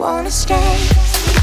wanna stay.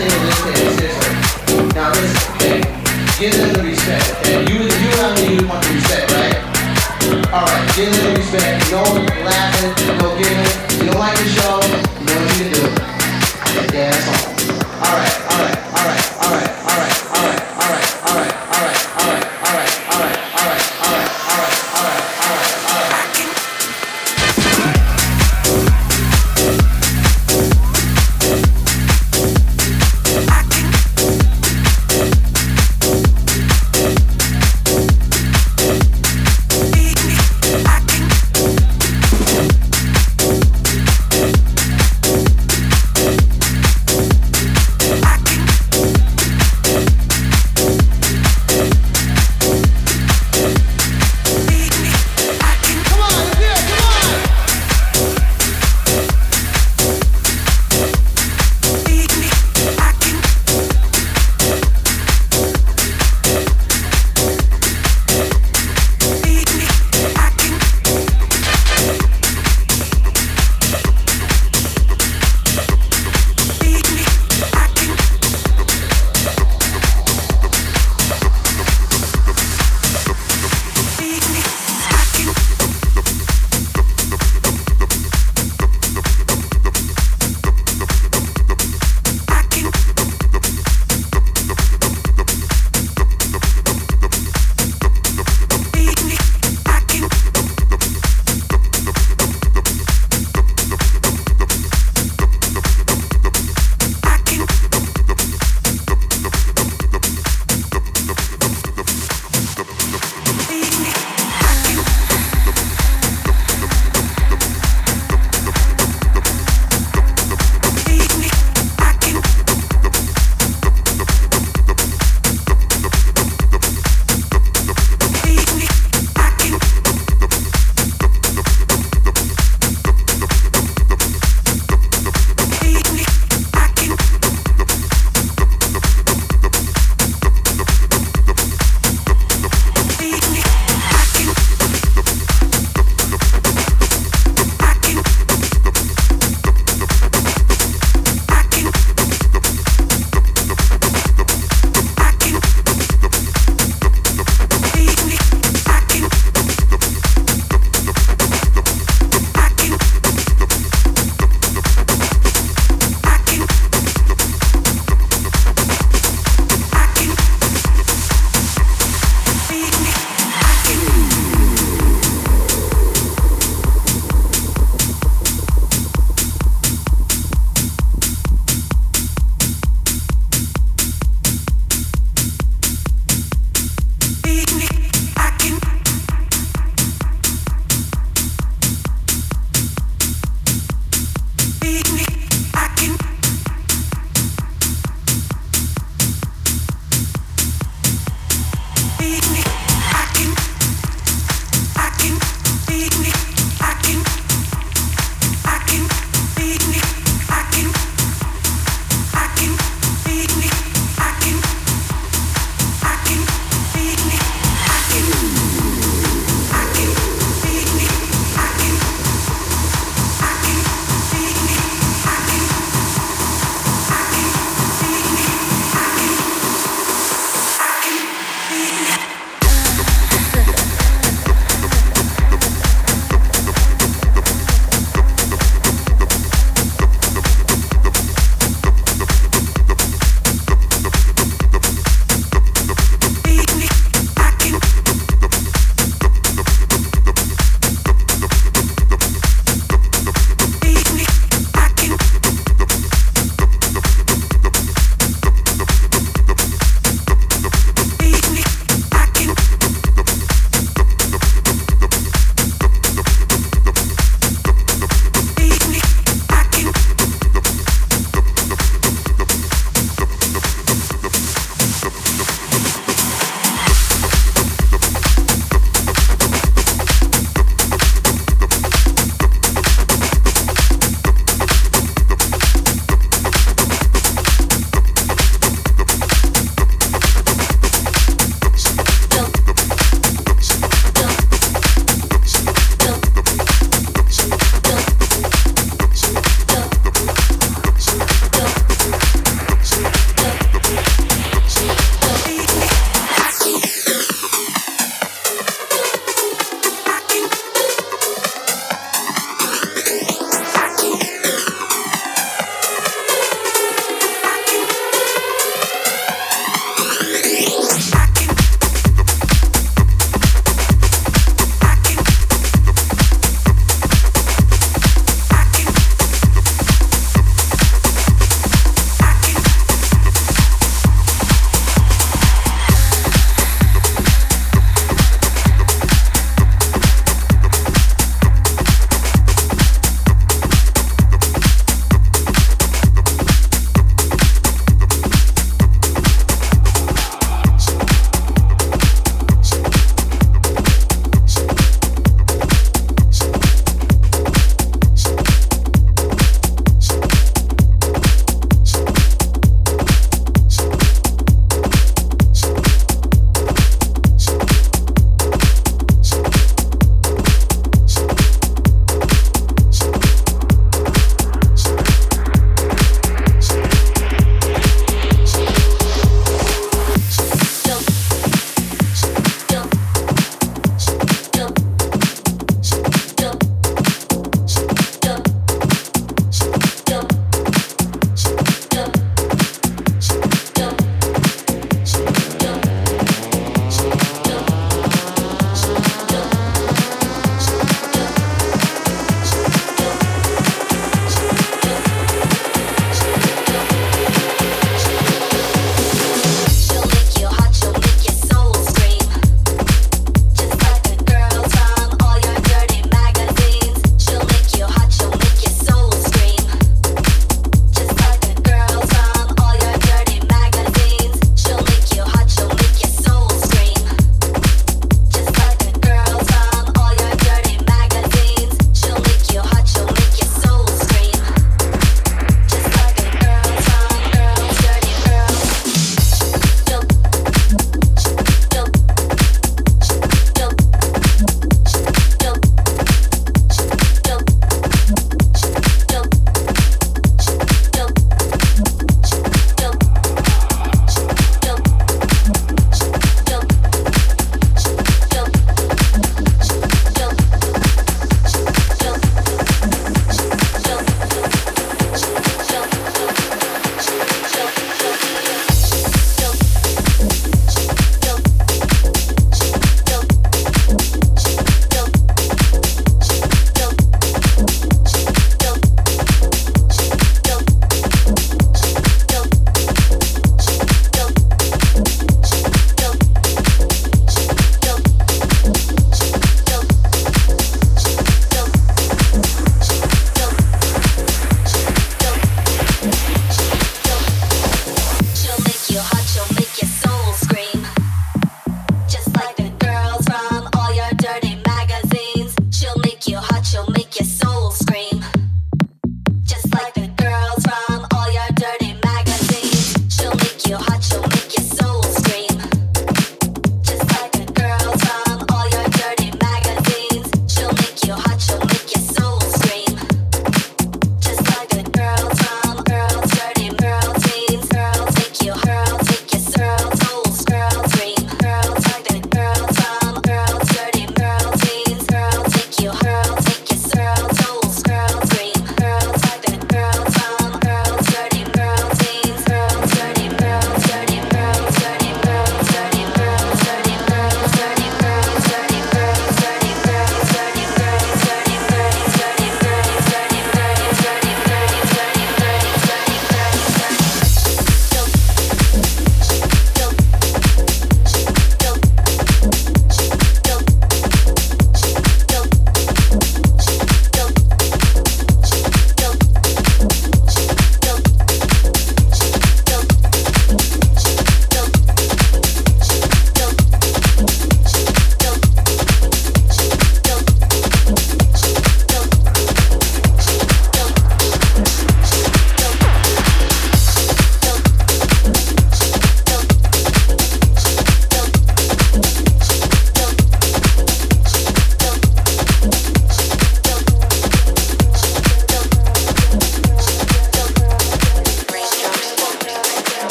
saying this okay? Give them the respect, okay? You, you and I mean you want the respect, right? Alright, give them respect. Don't laugh at.